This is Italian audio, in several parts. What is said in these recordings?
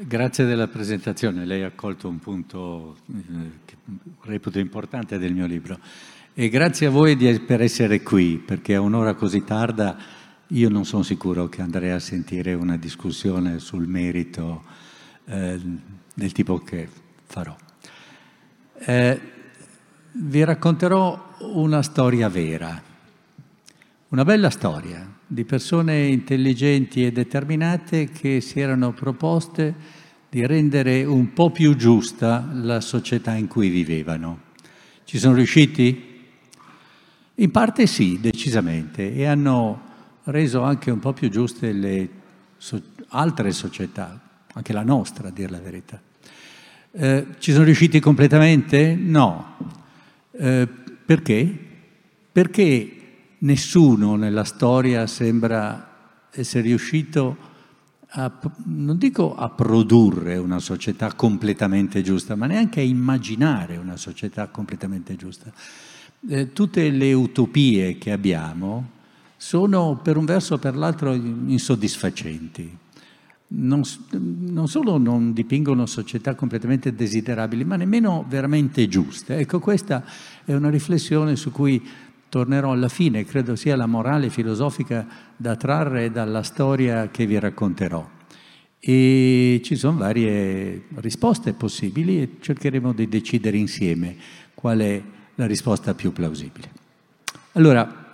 Grazie della presentazione, lei ha colto un punto eh, che reputo importante del mio libro. E grazie a voi per essere qui, perché a un'ora così tarda io non sono sicuro che andrei a sentire una discussione sul merito eh, del tipo che farò. Eh, vi racconterò una storia vera, una bella storia di persone intelligenti e determinate che si erano proposte di rendere un po' più giusta la società in cui vivevano. Ci sono riusciti? In parte sì, decisamente, e hanno reso anche un po' più giuste le so- altre società, anche la nostra, a dire la verità. Eh, ci sono riusciti completamente? No. Eh, perché? Perché nessuno nella storia sembra essere riuscito a, non dico a produrre una società completamente giusta, ma neanche a immaginare una società completamente giusta. Eh, tutte le utopie che abbiamo sono per un verso o per l'altro insoddisfacenti. Non, non, solo non dipingono società completamente desiderabili, ma nemmeno veramente giuste. Ecco, questa è una riflessione su cui tornerò alla fine, credo sia la morale filosofica da trarre dalla storia che vi racconterò. E ci sono varie risposte possibili e cercheremo di decidere insieme qual è la risposta più plausibile. Allora,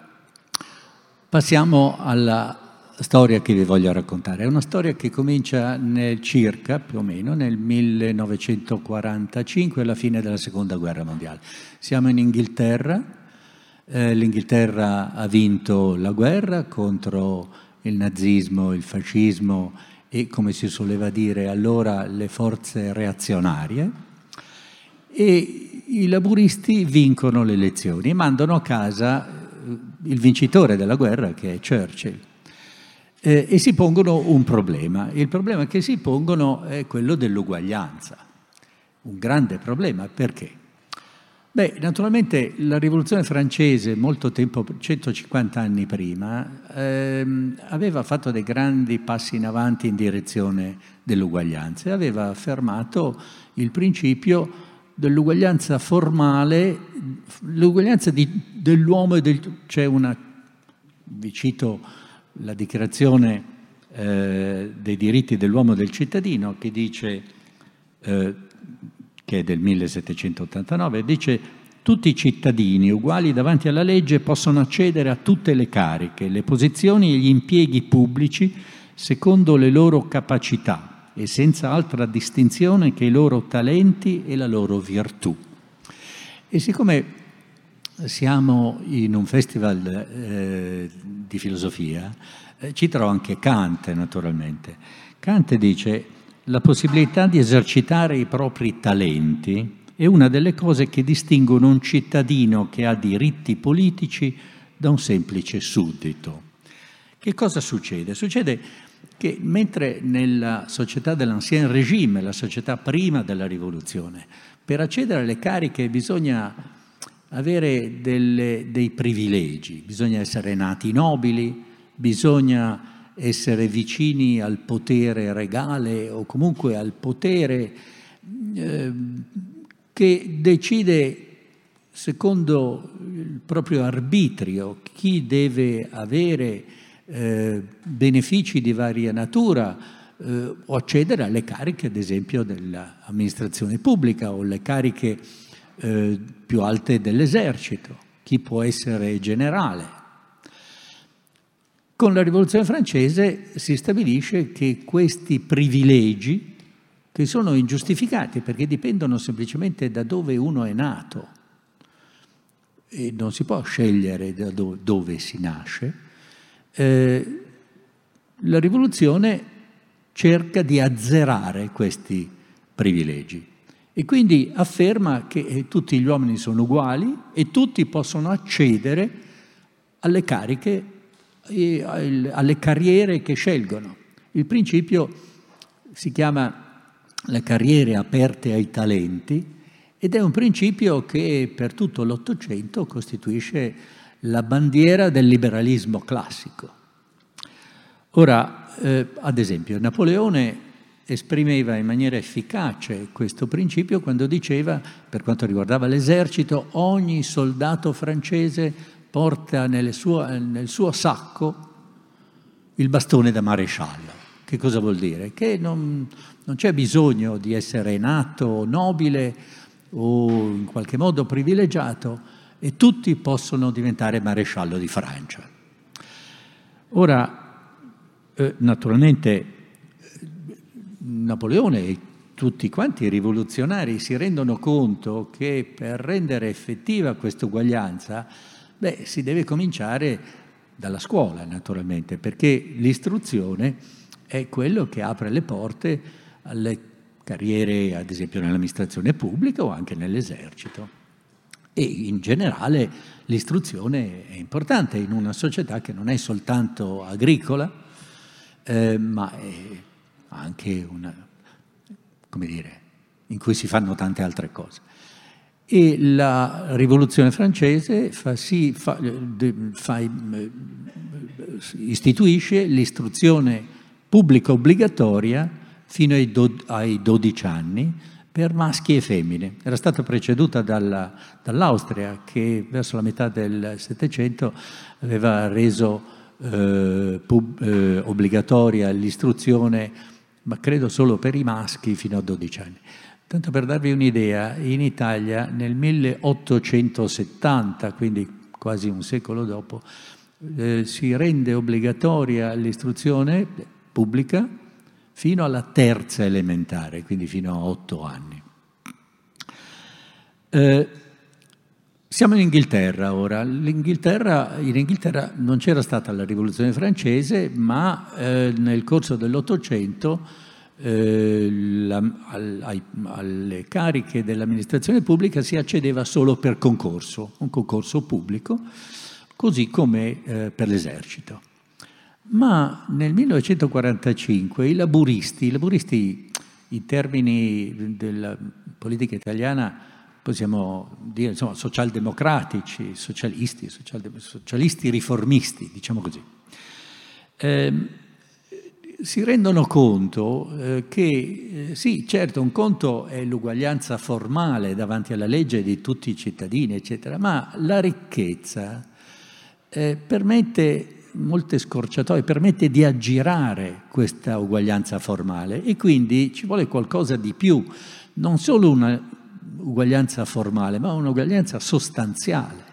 passiamo alla storia che vi voglio raccontare. È una storia che comincia nel circa, più o meno, nel 1945, alla fine della Seconda Guerra Mondiale. Siamo in Inghilterra, eh, L'Inghilterra ha vinto la guerra contro il nazismo, il fascismo e, come si soleva dire allora, le forze reazionarie e i laburisti vincono le elezioni e mandano a casa eh, il vincitore della guerra, che è Churchill. Eh, e si pongono un problema. Il problema che si pongono è quello dell'uguaglianza. Un grande problema, perché? Beh, naturalmente la rivoluzione francese, molto tempo, 150 anni prima, ehm, aveva fatto dei grandi passi in avanti in direzione dell'uguaglianza e aveva affermato il principio dell'uguaglianza formale, l'uguaglianza di, dell'uomo e del... C'è una, vi cito la dichiarazione eh, dei diritti dell'uomo e del cittadino che dice eh, che è del 1789, dice tutti i cittadini uguali davanti alla legge possono accedere a tutte le cariche, le posizioni e gli impieghi pubblici secondo le loro capacità e senza altra distinzione che i loro talenti e la loro virtù. E siccome siamo in un festival eh, di filosofia, eh, citerò anche Kant naturalmente. Kant dice la possibilità di esercitare i propri talenti è una delle cose che distinguono un cittadino che ha diritti politici da un semplice suddito. Che cosa succede? Succede che mentre nella società dell'ancien regime, la società prima della rivoluzione, per accedere alle cariche bisogna avere delle, dei privilegi, bisogna essere nati nobili, bisogna essere vicini al potere regale o comunque al potere eh, che decide secondo il proprio arbitrio chi deve avere eh, benefici di varia natura eh, o accedere alle cariche, ad esempio, dell'amministrazione pubblica o alle cariche eh, più alte dell'esercito, chi può essere generale, con la rivoluzione francese si stabilisce che questi privilegi, che sono ingiustificati perché dipendono semplicemente da dove uno è nato, e non si può scegliere da dove, si nasce, eh, la rivoluzione cerca di azzerare questi privilegi e quindi afferma che eh, tutti gli uomini sono uguali e tutti possono accedere alle cariche alle carriere che scelgono. Il principio si chiama le carriere aperte ai talenti ed è un principio che per tutto l'Ottocento costituisce la bandiera del liberalismo classico. Ora, eh, ad esempio, Napoleone esprimeva in maniera efficace questo principio quando diceva, per quanto riguardava l'esercito, ogni soldato francese porta suo, nel suo sacco il bastone da maresciallo. Che cosa vuol dire? Che non, non c'è bisogno di essere nato nobile o in qualche modo privilegiato e tutti possono diventare maresciallo di Francia. Ora, eh, naturalmente Napoleone e tutti quanti i rivoluzionari si rendono conto che per rendere effettiva questa uguaglianza, beh, si deve cominciare dalla scuola, naturalmente, perché l'istruzione è quello che apre le porte alle carriere, ad esempio, nell'amministrazione pubblica o anche nell'esercito. E in generale l'istruzione è importante in una società che non è soltanto agricola, eh, ma anche una, come dire, in cui si fanno tante altre cose. E la rivoluzione francese fa sì, fa, fa, istituisce l'istruzione pubblica obbligatoria fino ai, do, ai 12 anni per maschi e femmine. Era stata preceduta dalla, dall'Austria che verso la metà del Settecento aveva reso eh, pub, eh, obbligatoria l'istruzione ma credo solo per i maschi fino a 12 anni. Tanto per darvi un'idea, in Italia nel 1870, quindi quasi un secolo dopo, eh, si rende obbligatoria l'istruzione pubblica fino alla terza elementare, quindi fino a otto anni. Eh, siamo in Inghilterra ora. L'Inghilterra, in Inghilterra non c'era stata la rivoluzione francese, ma eh, nel corso dell'Ottocento eh, alle cariche dell'amministrazione pubblica si accedeva solo per concorso, un concorso pubblico, così come eh, per l'esercito. Ma nel 1945 i laburisti, i laburisti in termini della politica italiana possiamo dire, insomma, socialdemocratici, socialisti, socialisti riformisti, diciamo così, eh, si rendono conto eh, che eh, sì, certo, un conto è l'uguaglianza formale davanti alla legge di tutti i cittadini, eccetera, ma la ricchezza eh, permette molte scorciatoie, permette di aggirare questa uguaglianza formale e quindi ci vuole qualcosa di più, non solo una uguaglianza formale, ma un'uguaglianza sostanziale.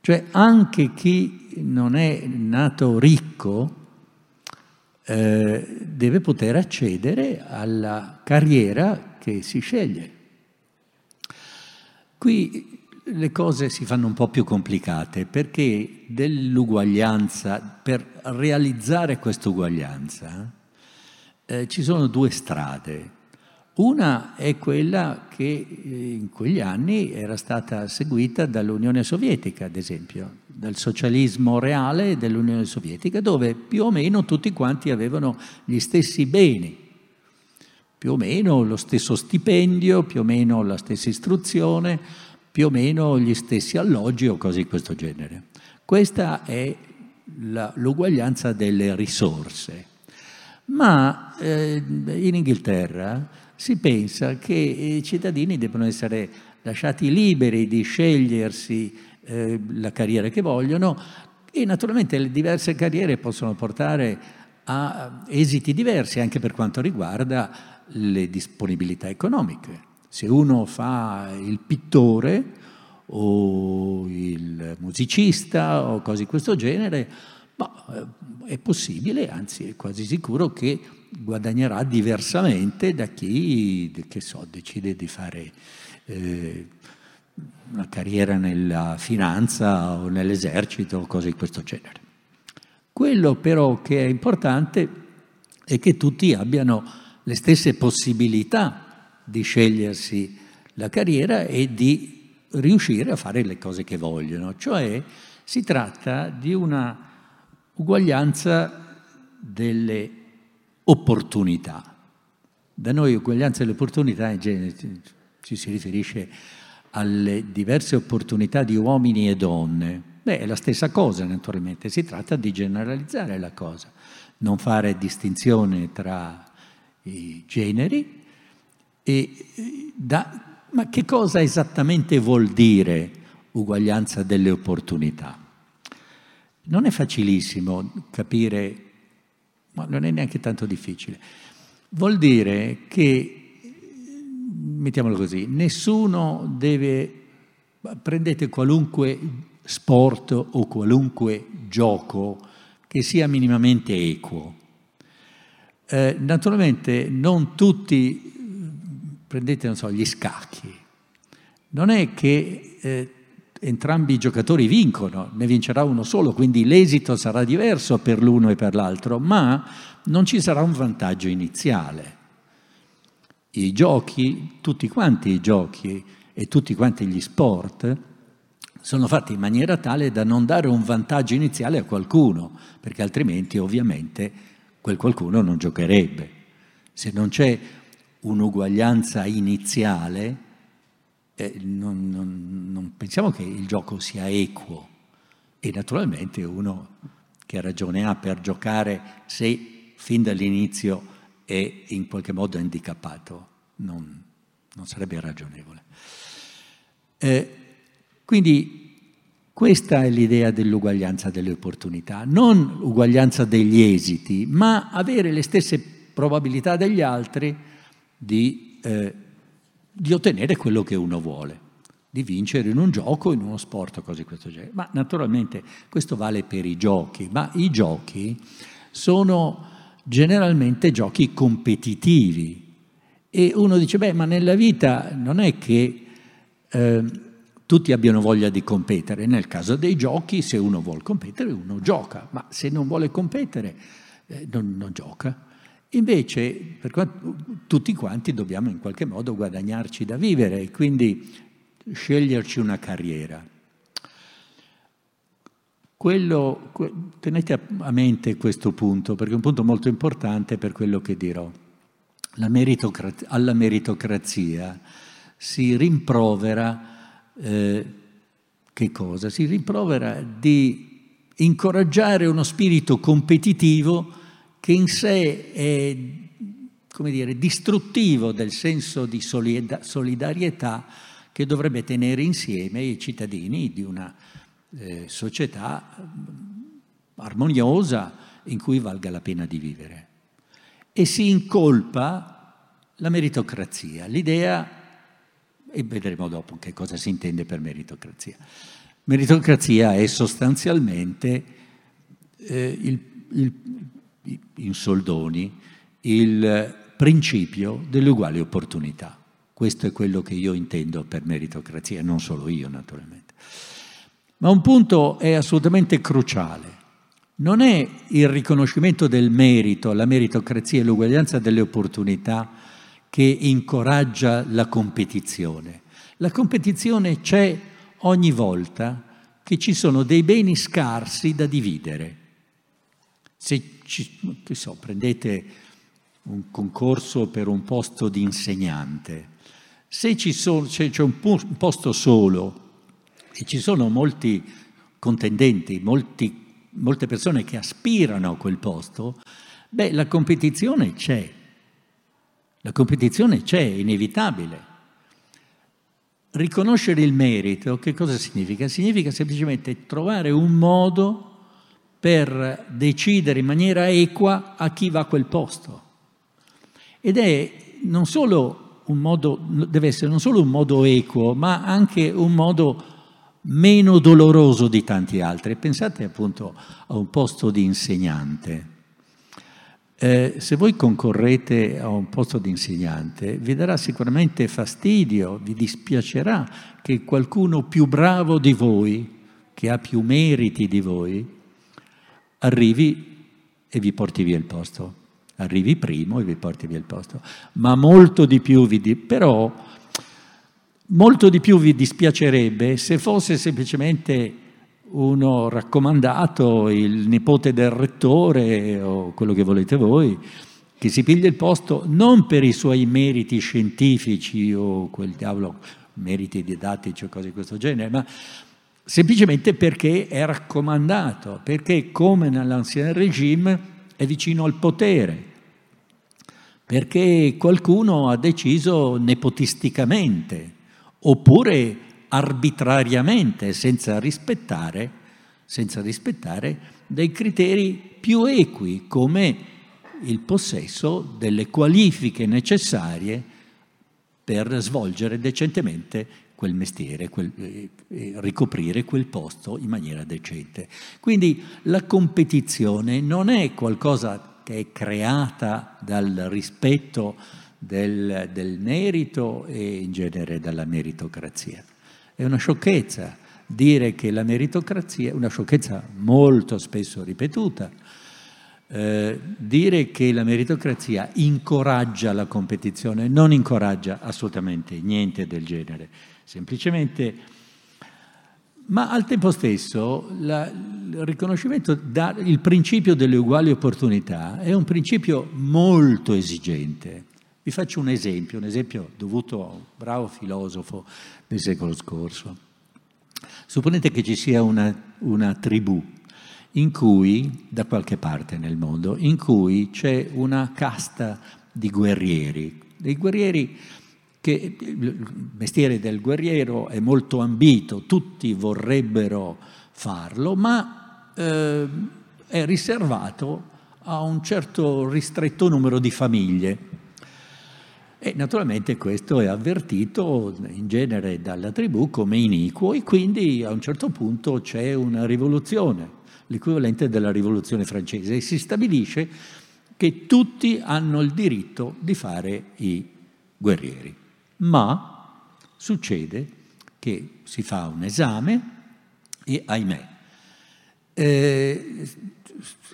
Cioè anche chi non è nato ricco eh, deve poter accedere alla carriera che si sceglie. Qui le cose si fanno un po' più complicate perché dell'uguaglianza, per realizzare questa uguaglianza, eh, ci sono due strade. Una è quella che eh, in quegli anni era stata seguita dall'Unione Sovietica, ad esempio, dal socialismo reale dell'Unione Sovietica, dove più o meno tutti quanti avevano gli stessi beni, più o meno lo stesso stipendio, più o meno la stessa istruzione, più o meno gli stessi alloggi o cose di questo genere. Questa è la, l'uguaglianza delle risorse. Ma eh, in Inghilterra si pensa che i cittadini debbano essere lasciati liberi di scegliersi eh, la carriera che vogliono e naturalmente le diverse carriere possono portare a esiti diversi anche per quanto riguarda le disponibilità economiche. Se uno fa il pittore o il musicista o cose di questo genere, ma è possibile, anzi è quasi sicuro che guadagnerà diversamente da chi, so, decide di fare eh, una carriera nella finanza o nell'esercito o cose di questo genere. Quello però che è importante è che tutti abbiano le stesse possibilità di scegliersi la carriera e di riuscire a fare le cose che vogliono, cioè si tratta di una uguaglianza delle opportunità. Da noi uguaglianza delle opportunità in genere ci si riferisce alle diverse opportunità di uomini e donne. Beh, è la stessa cosa naturalmente, si tratta di generalizzare la cosa, non fare distinzione tra i generi. E da, ma che cosa esattamente vuol dire uguaglianza delle opportunità? Non è facilissimo capire, ma non è neanche tanto difficile. Vuol dire che, mettiamolo così, nessuno deve, prendete qualunque sport o qualunque gioco che sia minimamente equo. Eh, naturalmente non tutti, prendete non so, gli scacchi, non è che eh, entrambi i giocatori vincono, ne vincerà uno solo, quindi l'esito sarà diverso per l'uno e per l'altro, ma non ci sarà un vantaggio iniziale. I giochi, tutti quanti i giochi e tutti quanti gli sport sono fatti in maniera tale da non dare un vantaggio iniziale a qualcuno, perché altrimenti ovviamente quel qualcuno non giocherebbe. Se non c'è un'uguaglianza iniziale, eh, non, non, non pensiamo che il gioco sia equo e naturalmente uno che ragione ha per giocare se fin dall'inizio è in qualche modo handicappato, non, non sarebbe ragionevole. Eh, quindi questa è l'idea dell'uguaglianza delle opportunità, non uguaglianza degli esiti, ma avere le stesse probabilità degli altri di eh, di ottenere quello che uno vuole, di vincere in un gioco, in uno sport o cose di questo genere. Ma naturalmente questo vale per i giochi, ma i giochi sono generalmente giochi competitivi. E uno dice, beh, ma nella vita non è che eh, tutti abbiano voglia di competere. Nel caso dei giochi, se uno vuole competere, uno gioca, ma se non vuole competere, eh, non, non gioca. Invece, quanto, tutti quanti dobbiamo in qualche modo guadagnarci da vivere e quindi sceglierci una carriera. Quello, tenete a mente questo punto, perché è un punto molto importante per quello che dirò. Meritocrazia, alla meritocrazia si rimprovera, eh, che cosa? Si rimprovera di incoraggiare uno spirito competitivo che in sé è come dire, distruttivo del senso di solidarietà che dovrebbe tenere insieme i cittadini di una eh, società armoniosa in cui valga la pena di vivere. E si incolpa la meritocrazia, l'idea, e vedremo dopo che cosa si intende per meritocrazia. Meritocrazia è sostanzialmente eh, il, il in soldoni il principio delle uguali opportunità. Questo è quello che io intendo per meritocrazia, non solo io naturalmente. Ma un punto è assolutamente cruciale. Non è il riconoscimento del merito, la meritocrazia e l'uguaglianza delle opportunità che incoraggia la competizione. La competizione c'è ogni volta che ci sono dei beni scarsi da dividere. Se ci, che so, prendete un concorso per un posto di insegnante, se sono, c'è, un posto solo e ci sono molti contendenti, molti, molte persone che aspirano a quel posto, beh, la competizione c'è. La competizione c'è, è inevitabile. Riconoscere il merito, che cosa significa? Significa semplicemente trovare un modo per decidere in maniera equa a chi va a quel posto. Ed è non solo un modo, deve essere non solo un modo equo, ma anche un modo meno doloroso di tanti altri. Pensate appunto a un posto di insegnante. Eh, se voi concorrete a un posto di insegnante, vi darà sicuramente fastidio, vi dispiacerà che qualcuno più bravo di voi, che ha più meriti di voi, arrivi e vi porti via il posto. Arrivi primo e vi porti via il posto. Ma molto di più vi... Di... però molto di più vi dispiacerebbe se fosse semplicemente uno raccomandato, il nipote del rettore o quello che volete voi, che si piglia il posto non per i suoi meriti scientifici o quel diavolo, meriti didattici o cose di questo genere, ma semplicemente perché è raccomandato, perché come nell'ancien regime è vicino al potere, perché qualcuno ha deciso nepotisticamente oppure arbitrariamente, senza rispettare, senza rispettare dei criteri più equi come il possesso delle qualifiche necessarie per svolgere decentemente quel mestiere, quel, eh, eh, ricoprire quel posto in maniera decente. Quindi la competizione non è qualcosa che è creata dal rispetto del, del merito e in genere dalla meritocrazia. È una sciocchezza dire che la meritocrazia, è una sciocchezza molto spesso ripetuta, eh, dire che la meritocrazia incoraggia la competizione, non incoraggia assolutamente niente del genere semplicemente, ma al tempo stesso la, il riconoscimento, da, il principio delle uguali opportunità è un principio molto esigente. Vi faccio un esempio, un esempio dovuto a un bravo filosofo del secolo scorso. Supponete che ci sia una, una tribù in cui, da qualche parte nel mondo, in cui c'è una casta di guerrieri, dei guerrieri che il mestiere del guerriero è molto ambito, tutti vorrebbero farlo, ma eh, è riservato a un certo ristretto numero di famiglie. E naturalmente questo è avvertito in genere dalla tribù come iniquo e quindi a un certo punto c'è una rivoluzione, l'equivalente della rivoluzione francese, e si stabilisce che tutti hanno il diritto di fare i guerrieri ma succede che si fa un esame e ahimè, eh,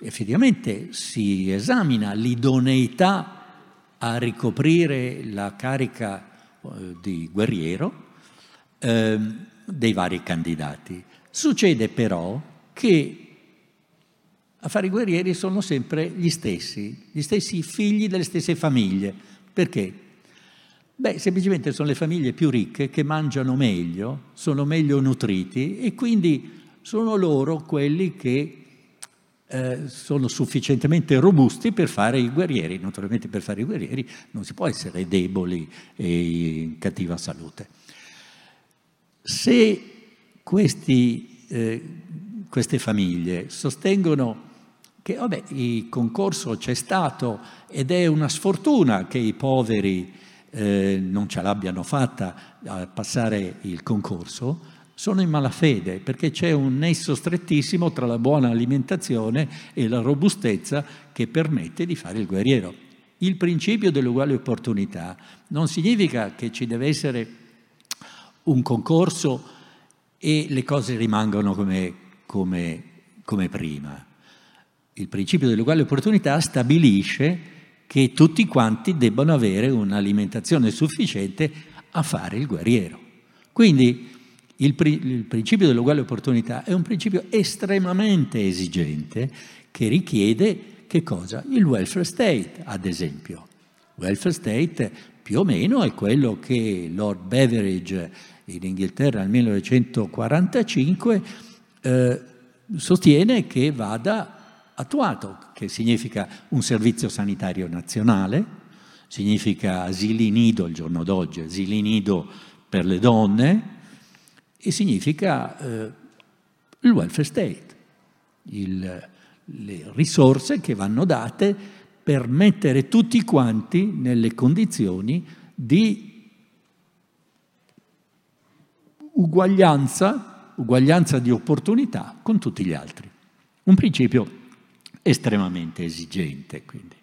effettivamente si esamina l'idoneità a ricoprire la carica eh, di guerriero eh, dei vari candidati. Succede però che a fare i guerrieri sono sempre gli stessi, gli stessi figli delle stesse famiglie. Perché? Beh, semplicemente sono le famiglie più ricche che mangiano meglio, sono meglio nutriti e quindi sono loro quelli che eh, sono sufficientemente robusti per fare i guerrieri. Naturalmente per fare i guerrieri non si può essere deboli e in cattiva salute. Se questi, eh, queste famiglie sostengono che vabbè, il concorso c'è stato ed è una sfortuna che i poveri eh, non ce l'abbiano fatta a passare il concorso, sono in malafede perché c'è un nesso strettissimo tra la buona alimentazione e la robustezza che permette di fare il guerriero. Il principio dell'uguale opportunità non significa che ci deve essere un concorso e le cose rimangono come, come, come prima. Il principio dell'uguale opportunità stabilisce che tutti quanti debbano avere un'alimentazione sufficiente a fare il guerriero. Quindi il, pri- il principio dell'uguale opportunità è un principio estremamente esigente che richiede che cosa? Il welfare state, ad esempio. Welfare state più o meno è quello che Lord Beveridge in Inghilterra nel 1945 eh, sostiene che vada attuato, che significa un servizio sanitario nazionale, significa asili nido il giorno d'oggi, asili nido per le donne e significa eh, il welfare state, il, le risorse che vanno date per mettere tutti quanti nelle condizioni di uguaglianza, uguaglianza di opportunità con tutti gli altri. Un principio estremamente esigente. Quindi.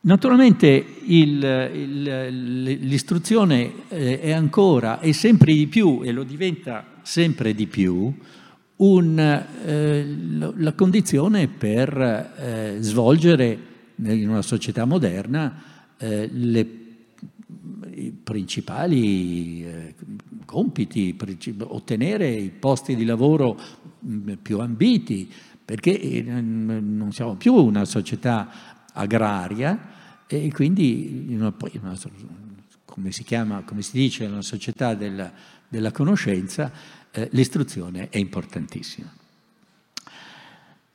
Naturalmente il, il, l'istruzione eh, è ancora e sempre di più, e lo diventa sempre di più, un, eh, la condizione per eh, svolgere in una società moderna eh, le, i principali eh, compiti, ottenere i posti di lavoro mm, più ambiti, perché eh, non siamo più una società agraria e quindi come, si chiama, come si dice, una società della, della conoscenza, eh, l'istruzione è importantissima.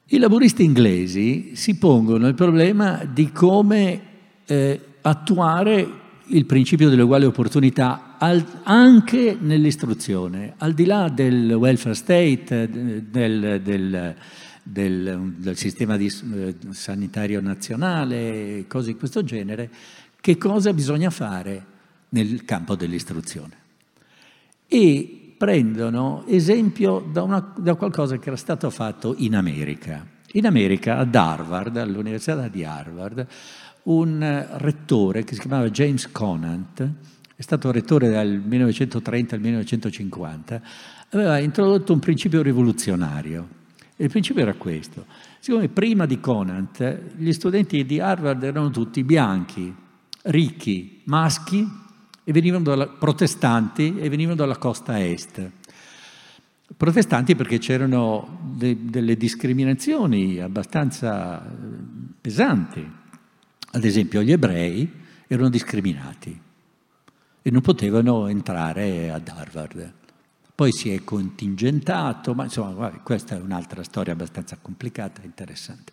I laburisti inglesi si pongono il problema di come eh, attuare il principio delle uguali opportunità al, anche nell'istruzione, al di là del welfare state, del, del, del, del sistema di, eh, sanitario nazionale, cose di questo genere, che cosa bisogna fare nel campo dell'istruzione. E prendono esempio da, una, da qualcosa che era stato fatto in America. In America, ad Harvard, all'Università di Harvard, un rettore che si chiamava James Conant, è stato rettore dal 1930 al 1950, aveva introdotto un principio rivoluzionario. Il principio era questo. Siccome prima di Conant gli studenti di Harvard erano tutti bianchi, ricchi, maschi, e venivano dalla, protestanti e venivano dalla costa est. Protestanti perché c'erano de, delle discriminazioni abbastanza pesanti ad esempio gli ebrei erano discriminati e non potevano entrare ad Harvard. Poi si è contingentato, ma insomma guarda, questa è un'altra storia abbastanza complicata e interessante.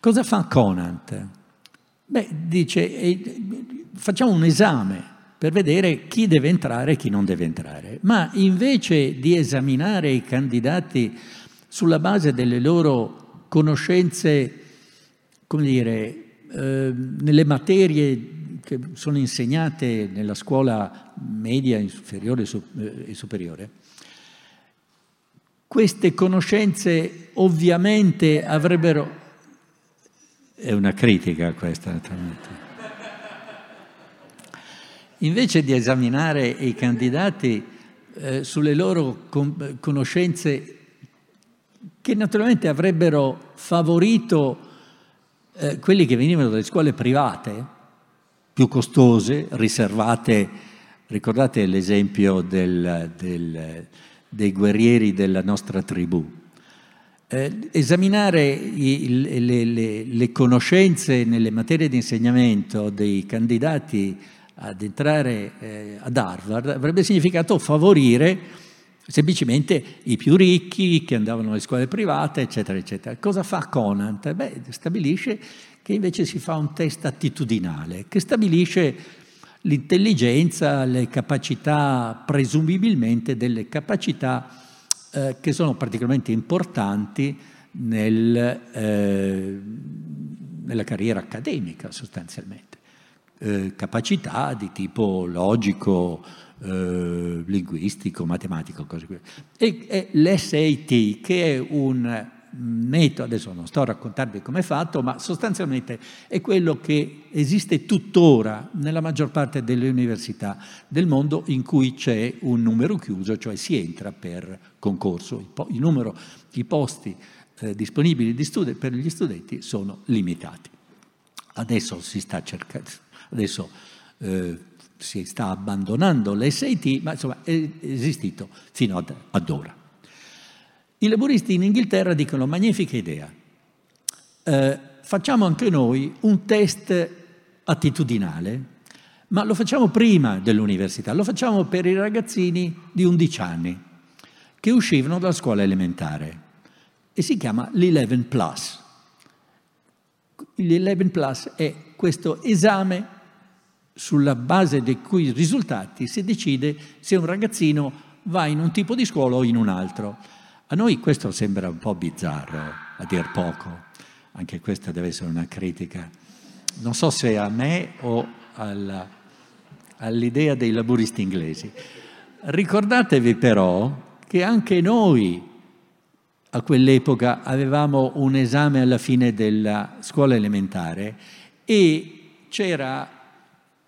Cosa fa Conant? Beh, dice, eh, facciamo un esame per vedere chi deve entrare e chi non deve entrare, ma invece di esaminare i candidati sulla base delle loro conoscenze, come dire, Ehm, nelle materie che sono insegnate nella scuola media, inferiore eh, e superiore, queste conoscenze ovviamente avrebbero... È una critica questa, naturalmente. Invece di esaminare i candidati eh, sulle loro con- conoscenze che naturalmente avrebbero favorito eh, quelli che venivano dalle scuole private, più costose, riservate, ricordate l'esempio del, del, dei guerrieri della nostra tribù, eh, esaminare i, le, le, le, conoscenze nelle materie di insegnamento dei candidati ad entrare eh, ad Harvard avrebbe significato favorire semplicemente i più ricchi che andavano alle scuole private, eccetera, eccetera. Cosa fa Conant? Beh, stabilisce che invece si fa un test attitudinale, che stabilisce l'intelligenza, le capacità, presumibilmente delle capacità eh, che sono particolarmente importanti nel, eh, nella carriera accademica sostanzialmente. Eh, capacità di tipo logico, eh, linguistico, matematico, cose così. E, e l'SAT, che è un metodo, adesso non sto a raccontarvi come è fatto, ma sostanzialmente è quello che esiste tuttora nella maggior parte delle università del mondo in cui c'è un numero chiuso, cioè si entra per concorso. Il, po- il numero di posti eh, disponibili di studi- per gli studenti sono limitati. Adesso si sta cercando, adesso eh, si sta abbandonando l'SAT, ma insomma è esistito fino ad, ad ora. I laburisti in Inghilterra dicono magnifica idea, eh, facciamo anche noi un test attitudinale, ma lo facciamo prima dell'università, lo facciamo per i ragazzini di 11 anni che uscivano dalla scuola elementare e si chiama l'11 Plus. L'11 Plus è questo esame sulla base dei cui risultati si decide se un ragazzino va in un tipo di scuola o in un altro. A noi questo sembra un po' bizzarro, a dir poco, anche questa deve essere una critica. Non so se a me o alla, all'idea dei laburisti inglesi. Ricordatevi però che anche noi a quell'epoca avevamo un esame alla fine della scuola elementare e c'era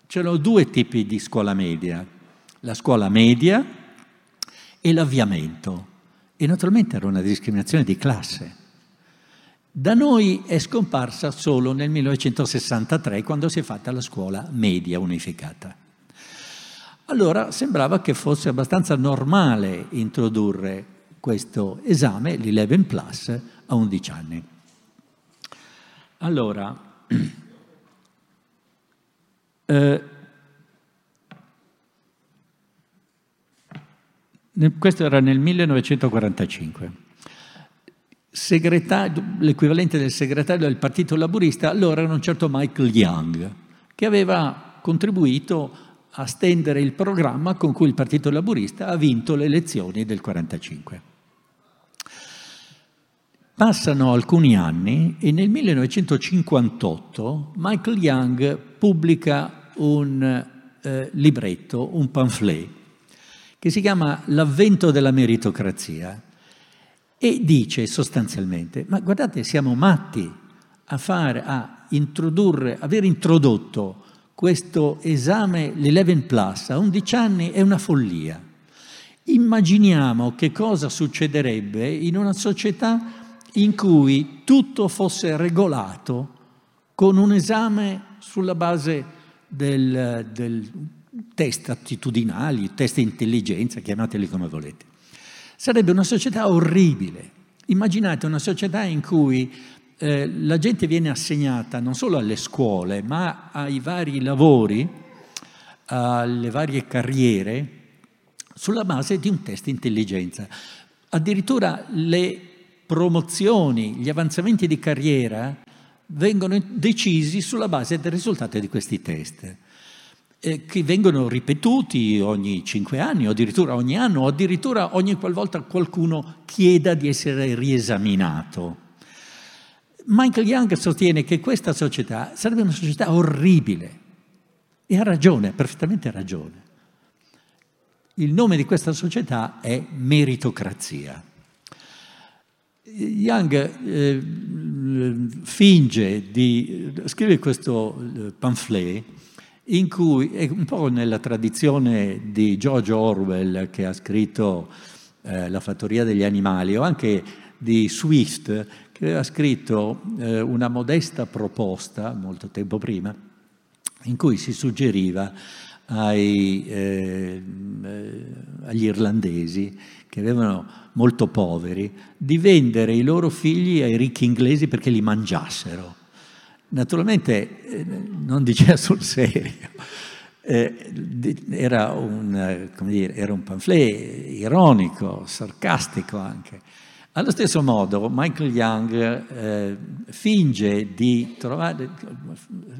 C'erano due tipi di scuola media, la scuola media e l'avviamento. E naturalmente era una discriminazione di classe. Da noi è scomparsa solo nel 1963, quando si è fatta la scuola media unificata. Allora sembrava che fosse abbastanza normale introdurre questo esame, l'11 plus, a 11 anni. Allora, Eh, questo era nel 1945. l'equivalente del segretario del Partito Laburista, allora era un certo Michael Young, che aveva contribuito a stendere il programma con cui il Partito Laburista ha vinto le elezioni del 1945. Passano alcuni anni e nel 1958 Michael Young pubblica un eh, libretto, un pamphlet, che si chiama L'avvento della meritocrazia e dice sostanzialmente, ma guardate, siamo matti a, fare, a introdurre, aver introdotto questo esame, l'11 plus, a 11 anni è una follia. Immaginiamo che cosa succederebbe in una società in cui tutto fosse regolato con un esame sulla base del, del test attitudinali, test intelligenza, chiamateli come volete. Sarebbe una società orribile. Immaginate una società in cui eh, la gente viene assegnata non solo alle scuole, ma ai vari lavori, alle varie carriere, sulla base di un test intelligenza. Addirittura le promozioni, gli avanzamenti di carriera vengono decisi sulla base del risultato di questi test, eh, che vengono ripetuti ogni cinque anni, o addirittura ogni anno, o addirittura ogni qualvolta qualcuno chieda di essere riesaminato. Michael Young sostiene che questa società sarebbe una società orribile e ha ragione, perfettamente ragione. Il nome di questa società è meritocrazia. Young eh, finge di scrivere questo eh, pamphlet in cui è un po' nella tradizione di George Orwell che ha scritto eh, La fattoria degli animali o anche di Swift che aveva scritto eh, una modesta proposta molto tempo prima in cui si suggeriva ai, eh, agli irlandesi che avevano molto poveri di vendere i loro figli ai ricchi inglesi perché li mangiassero. Naturalmente eh, non diceva sul serio, eh, era, un, dire, era un pamphlet ironico, sarcastico anche. Allo stesso modo Michael Young eh, finge, trovare,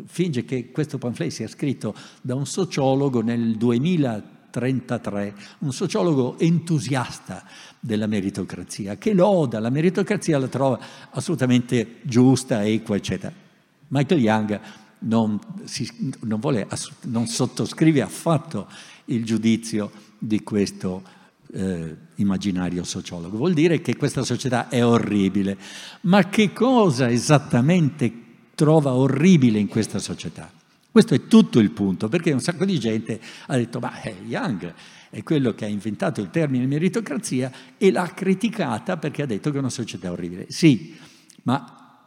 finge, che questo pamphlet sia scritto da un sociologo nel 2033, un sociologo entusiasta della meritocrazia, che loda la meritocrazia, la trova assolutamente giusta, equa, eccetera. Michael Young non, si, non, vuole, non sottoscrive affatto il giudizio di questo eh, immaginario sociologo. Vuol dire che questa società è orribile. Ma che cosa esattamente trova orribile in questa società? Questo è tutto il punto, perché un sacco di gente ha detto, ma eh, Young è quello che ha inventato il termine meritocrazia e l'ha criticata perché ha detto che è una società orribile. Sì, ma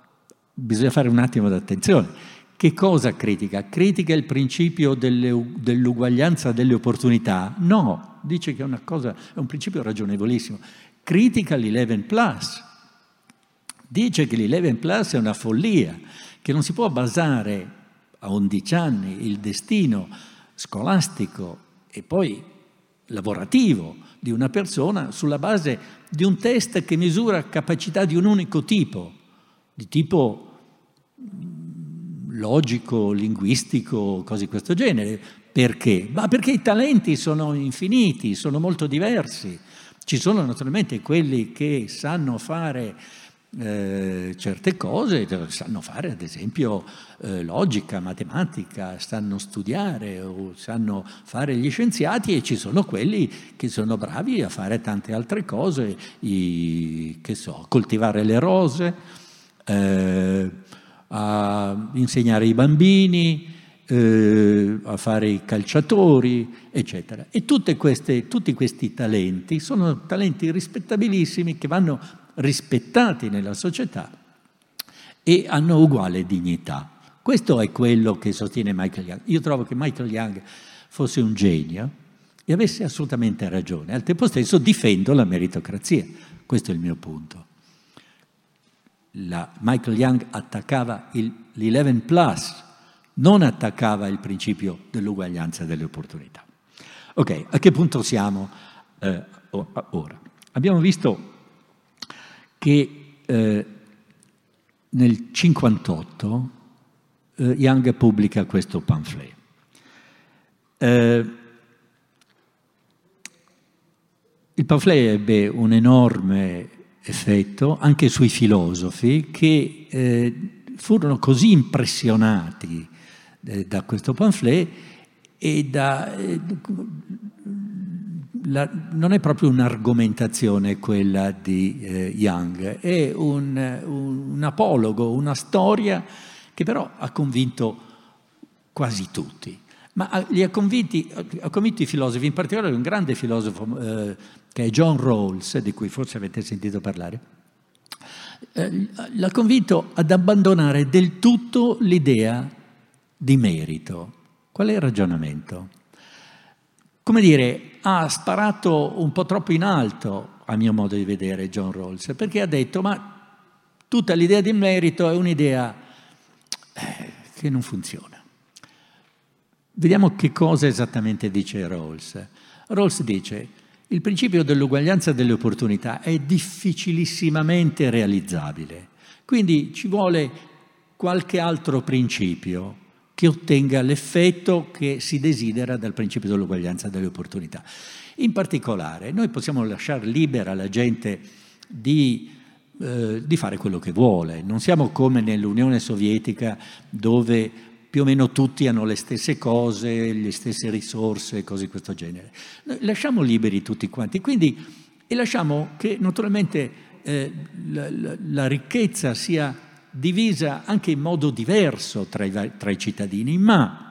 bisogna fare un attimo d'attenzione. Che cosa critica? Critica il principio delle, dell'uguaglianza delle opportunità? No, dice che è, cosa, è un principio ragionevolissimo. Critica l'11 plus. Dice che l'11 plus è una follia, che non si può basare a 11 anni il destino scolastico e poi lavorativo di una persona sulla base di un test che misura capacità di un unico tipo, di tipo logico, linguistico, cose di questo genere. Perché? Ma perché i talenti sono infiniti, sono molto diversi. Ci sono naturalmente quelli che sanno fare eh, certe cose, sanno fare ad esempio eh, logica, matematica, sanno studiare o sanno fare gli scienziati e ci sono quelli che sono bravi a fare tante altre cose, i, che so, coltivare le rose. Eh, a insegnare ai bambini, eh, a fare i calciatori, eccetera. E queste, tutti questi talenti sono talenti rispettabilissimi che vanno rispettati nella società e hanno uguale dignità. Questo è quello che sostiene Michael Young. Io trovo che Michael Young fosse un genio e avesse assolutamente ragione. Al tempo stesso difendo la meritocrazia. Questo è il mio punto la Michael Young attaccava l'11 plus, non attaccava il principio dell'uguaglianza delle opportunità. Ok, a che punto siamo eh, ora? Abbiamo visto che eh, nel 58 eh, Young pubblica questo pamphlet. Eh, il pamphlet ebbe un enorme effetto anche sui filosofi che eh, furono così impressionati eh, da questo pamphlet e da, eh, la, non è proprio un'argomentazione quella di eh, Young, è un, un, un, apologo, una storia che però ha convinto quasi tutti. Ma li ha convinti, ha convinto i filosofi, in particolare un grande filosofo eh, che è John Rawls, di cui forse avete sentito parlare, eh, l'ha convinto ad abbandonare del tutto l'idea di merito. Qual è il ragionamento? Come dire, ha sparato un po' troppo in alto, a mio modo di vedere, John Rawls, perché ha detto, ma tutta l'idea di merito è un'idea eh, che non funziona. Vediamo che cosa esattamente dice Rawls. Rawls dice, il principio dell'uguaglianza delle opportunità è difficilissimamente realizzabile, quindi ci vuole qualche altro principio che ottenga l'effetto che si desidera dal principio dell'uguaglianza delle opportunità. In particolare, noi possiamo lasciare libera la gente di, eh, di fare quello che vuole, non siamo come nell'Unione Sovietica dove più o meno tutti hanno le stesse cose, le stesse risorse, cose di questo genere. Lasciamo liberi tutti quanti, quindi, e lasciamo che naturalmente eh, la, la, la, ricchezza sia divisa anche in modo diverso tra i, tra i cittadini, ma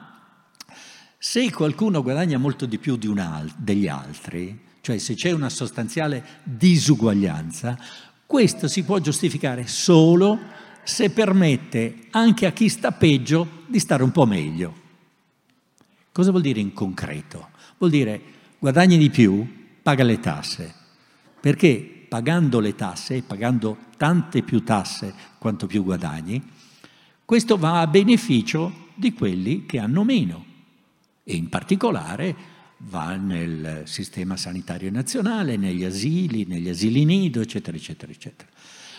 se qualcuno guadagna molto di più di al- degli altri, cioè se c'è una sostanziale disuguaglianza, questo si può giustificare solo se permette anche a chi sta peggio di stare un po' meglio. Cosa vuol dire in concreto? Vuol dire guadagni di più, paga le tasse, perché pagando le tasse, pagando tante più tasse quanto più guadagni, questo va a beneficio di quelli che hanno meno e in particolare va nel sistema sanitario nazionale, negli asili, negli asili nido, eccetera, eccetera, eccetera.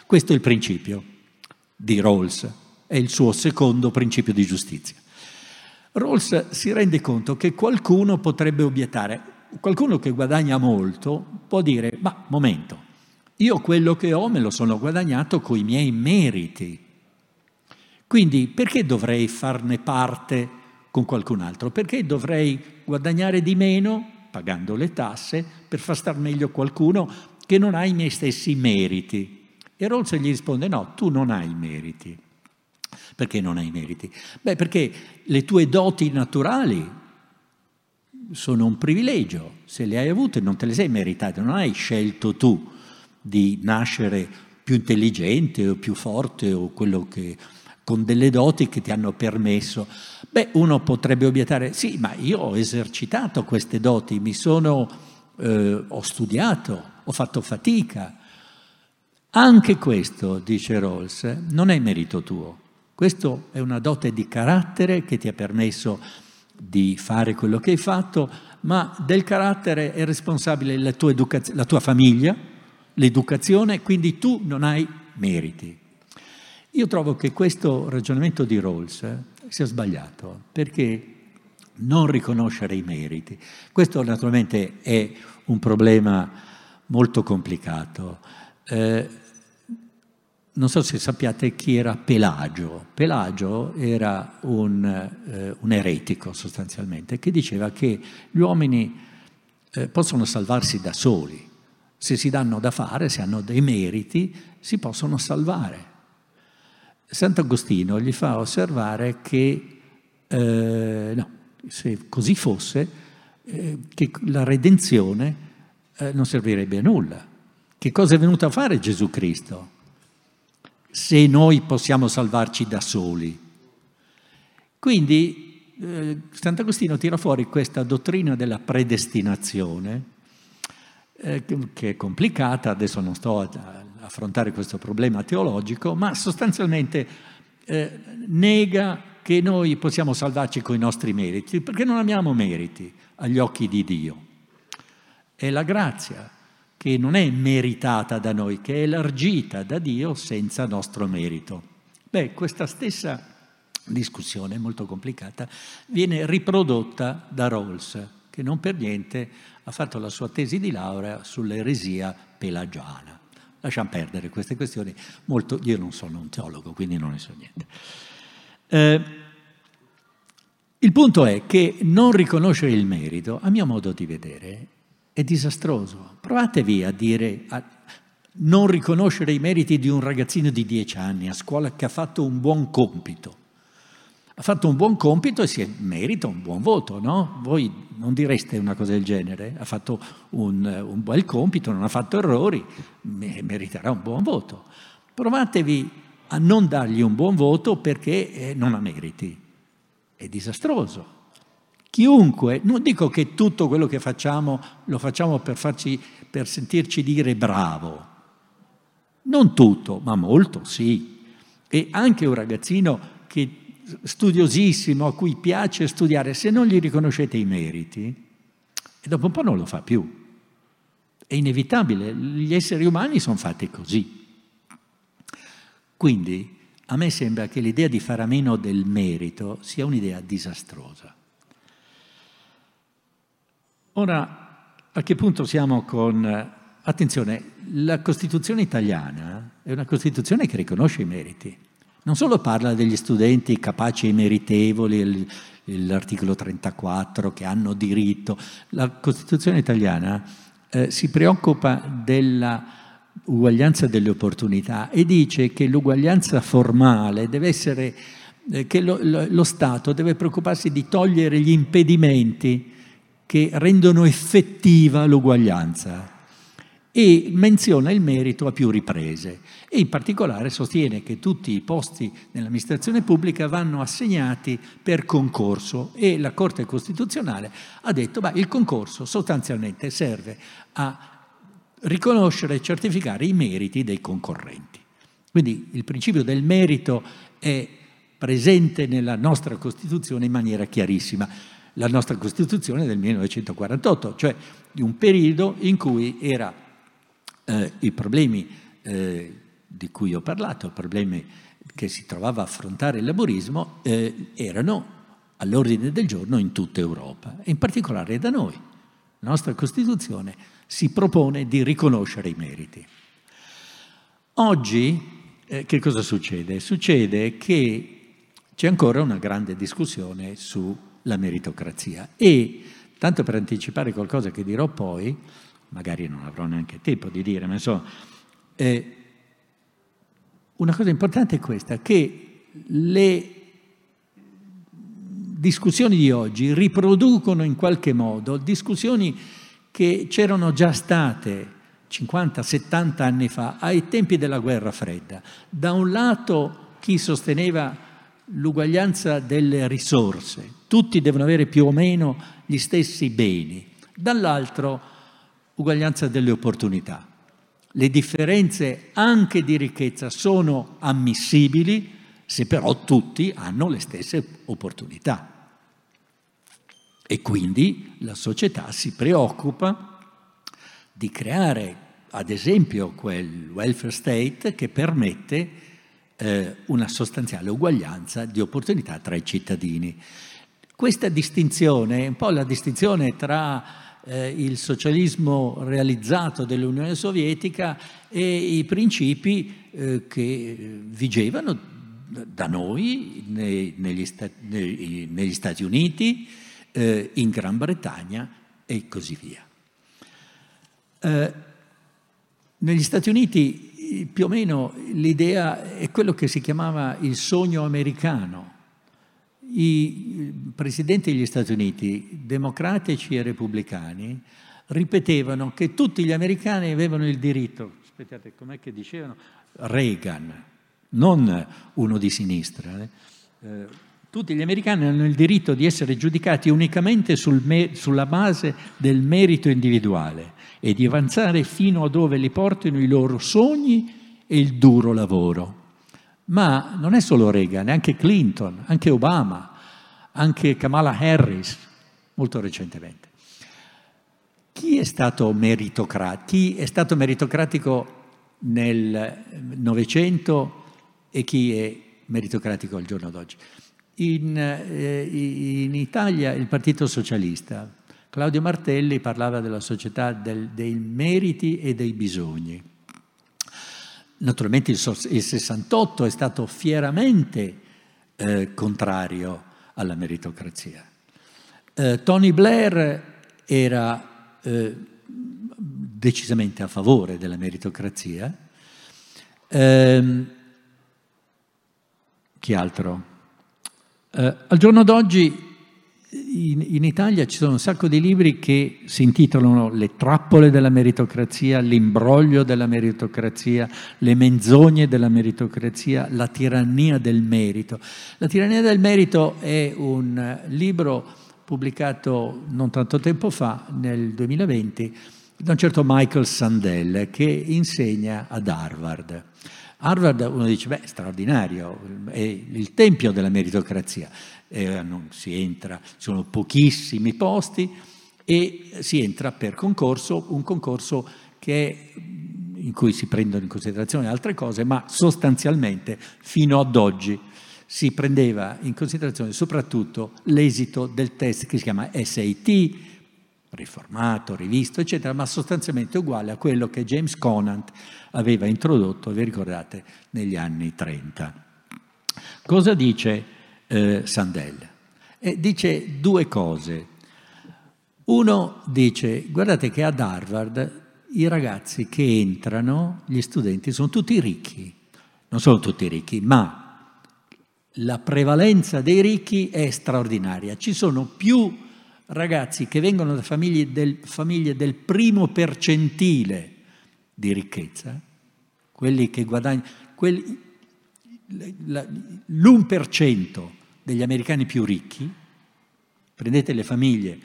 Questo è il principio di Rawls, è il suo secondo principio di giustizia. Rawls si rende conto che qualcuno potrebbe obiettare, qualcuno che guadagna molto può dire, ma momento, io quello che ho me lo sono guadagnato coi miei meriti, quindi perché dovrei farne parte con qualcun altro? Perché dovrei guadagnare di meno, pagando le tasse, per far star meglio qualcuno che non ha i miei stessi meriti? E Rawls gli risponde no, tu non hai meriti. Perché non hai meriti? Beh, perché le tue doti naturali sono un privilegio, se le hai avute non te le sei meritate, non hai scelto tu di nascere più intelligente o più forte o quello che con delle doti che ti hanno permesso. Beh, uno potrebbe obiettare, sì, ma io ho esercitato queste doti, mi sono, eh, ho studiato, ho fatto fatica, anche questo, dice Rawls, non è merito tuo. Questo è una dote di carattere che ti ha permesso di fare quello che hai fatto, ma del carattere è responsabile la tua, educaz- la tua famiglia, l'educazione, quindi tu non hai meriti. Io trovo che questo ragionamento di Rawls sia sbagliato, perché non riconoscere i meriti, questo naturalmente è un problema molto complicato. Eh, non so se sappiate chi era Pelagio. Pelagio era un, eh, un eretico sostanzialmente che diceva che gli uomini eh, possono salvarsi da soli. Se si danno da fare, se hanno dei meriti, si possono salvare. Sant'Agostino gli fa osservare che, eh, no, se così fosse, eh, che la redenzione eh, non servirebbe a nulla. Che cosa è venuto a fare Gesù Cristo? Se noi possiamo salvarci da soli. Quindi eh, Sant'Agostino tira fuori questa dottrina della predestinazione, eh, che è complicata, adesso non sto a, a, affrontare questo problema teologico, ma sostanzialmente eh, nega che noi possiamo salvarci con i nostri meriti, perché non abbiamo meriti agli occhi di Dio. È la grazia che non è meritata da noi, che è elargita da Dio senza nostro merito. Beh, questa stessa discussione molto complicata viene riprodotta da Rawls, che non per niente ha fatto la sua tesi di laurea sull'eresia pelagiana. Lasciamo perdere queste questioni, molto, io non sono un teologo, quindi non ne so niente. Eh, il punto è che non riconoscere il merito, a mio modo di vedere, è disastroso. Provatevi a dire, a non riconoscere i meriti di un ragazzino di dieci anni a scuola che ha fatto un buon compito. Ha fatto un buon compito e si merita un buon voto, no? Voi non direste una cosa del genere, ha fatto un, un bel compito, non ha fatto errori, meriterà un buon voto. Provatevi a non dargli un buon voto perché eh, non ha meriti. È disastroso. Chiunque, non dico che tutto quello che facciamo lo facciamo per, farci, per sentirci dire bravo, non tutto, ma molto sì. E anche un ragazzino che studiosissimo, a cui piace studiare, se non gli riconoscete i meriti, dopo un po' non lo fa più. È inevitabile, gli esseri umani sono fatti così. Quindi a me sembra che l'idea di fare a meno del merito sia un'idea disastrosa. Ora, a che punto siamo con... Attenzione, la Costituzione italiana è una Costituzione che riconosce i meriti. Non solo parla degli studenti capaci e meritevoli, l'articolo 34, che hanno diritto. La Costituzione italiana eh, si preoccupa della uguaglianza delle opportunità e dice che l'uguaglianza formale deve essere, eh, che lo, lo, lo Stato deve preoccuparsi di togliere gli impedimenti che rendono effettiva l'uguaglianza e menziona il merito a più riprese e in particolare sostiene che tutti i posti nell'amministrazione pubblica vanno assegnati per concorso e la Corte Costituzionale ha detto che il concorso sostanzialmente serve a riconoscere e certificare i meriti dei concorrenti. Quindi il principio del merito è presente nella nostra Costituzione in maniera chiarissima la nostra Costituzione del 1948, cioè di un periodo in cui era, eh, i problemi eh, di cui ho parlato, i problemi che si trovava a affrontare il laborismo, eh, erano all'ordine del giorno in tutta Europa in particolare da noi. La nostra Costituzione si propone di riconoscere i meriti. Oggi eh, che cosa succede? Succede che c'è ancora una grande discussione su la meritocrazia. E, tanto per anticipare qualcosa che dirò poi, magari non avrò neanche tempo di dire, ma insomma, eh, una cosa importante è questa, che le discussioni di oggi riproducono in qualche modo discussioni che c'erano già state 50-70 anni fa, ai tempi della guerra fredda. Da un lato chi sosteneva l'uguaglianza delle risorse, tutti devono avere più o meno gli stessi beni, dall'altro uguaglianza delle opportunità. Le differenze anche di ricchezza sono ammissibili se però tutti hanno le stesse opportunità. E quindi la società si preoccupa di creare, ad esempio, quel welfare state che permette eh, una sostanziale uguaglianza di opportunità tra i cittadini. Questa distinzione, un po' la distinzione tra eh, il socialismo realizzato dell'Unione Sovietica e i principi eh, che vigevano da noi nei, negli, sta, negli, Stati Uniti, eh, in Gran Bretagna e così via. Eh, negli Stati Uniti più o meno l'idea è quello che si chiamava il sogno americano. I presidenti degli Stati Uniti, democratici e repubblicani, ripetevano che tutti gli americani avevano il diritto, aspettate, com'è che dicevano? Reagan, non uno di sinistra. Eh? Eh, tutti gli americani hanno il diritto di essere giudicati unicamente sul me- sulla base del merito individuale e di avanzare fino a dove li portino i loro sogni e il duro lavoro. Ma non è solo Reagan, anche Clinton, anche Obama, anche Kamala Harris, molto recentemente. chi è stato meritocratico? Chi è stato meritocratico nel Novecento e chi è meritocratico al giorno d'oggi? In, eh, in Italia il Partito Socialista, Claudio Martelli parlava della società del, dei meriti e dei bisogni. Naturalmente il, il 68 è stato fieramente eh, contrario alla meritocrazia. Eh, Tony Blair era eh, decisamente a favore della meritocrazia. Ehm, chi altro? Eh, al giorno d'oggi in, in, Italia ci sono un sacco di libri che si intitolano Le trappole della meritocrazia, l'imbroglio della meritocrazia, le menzogne della meritocrazia, la tirannia del merito. La tirannia del merito è un libro pubblicato non tanto tempo fa, nel 2020, da un certo Michael Sandel che insegna ad Harvard. Harvard uno dice, beh, straordinario, è il tempio della meritocrazia eh, non si entra, sono pochissimi posti e si entra per concorso, un concorso che, in cui si prendono in considerazione altre cose, ma sostanzialmente fino ad oggi si prendeva in considerazione soprattutto l'esito del test che si chiama SAT, riformato, rivisto, eccetera, ma sostanzialmente uguale a quello che James Conant aveva introdotto, vi ricordate, negli anni 30. Cosa dice eh, Sandel. E dice due cose. Uno dice, guardate che ad Harvard i ragazzi che entrano, gli studenti, sono tutti ricchi. Non sono tutti ricchi, ma la prevalenza dei ricchi è straordinaria. Ci sono più ragazzi che vengono da famiglie del, famiglie del primo percentile di ricchezza, quelli che guadagnano, l'1% degli americani più ricchi, prendete le famiglie,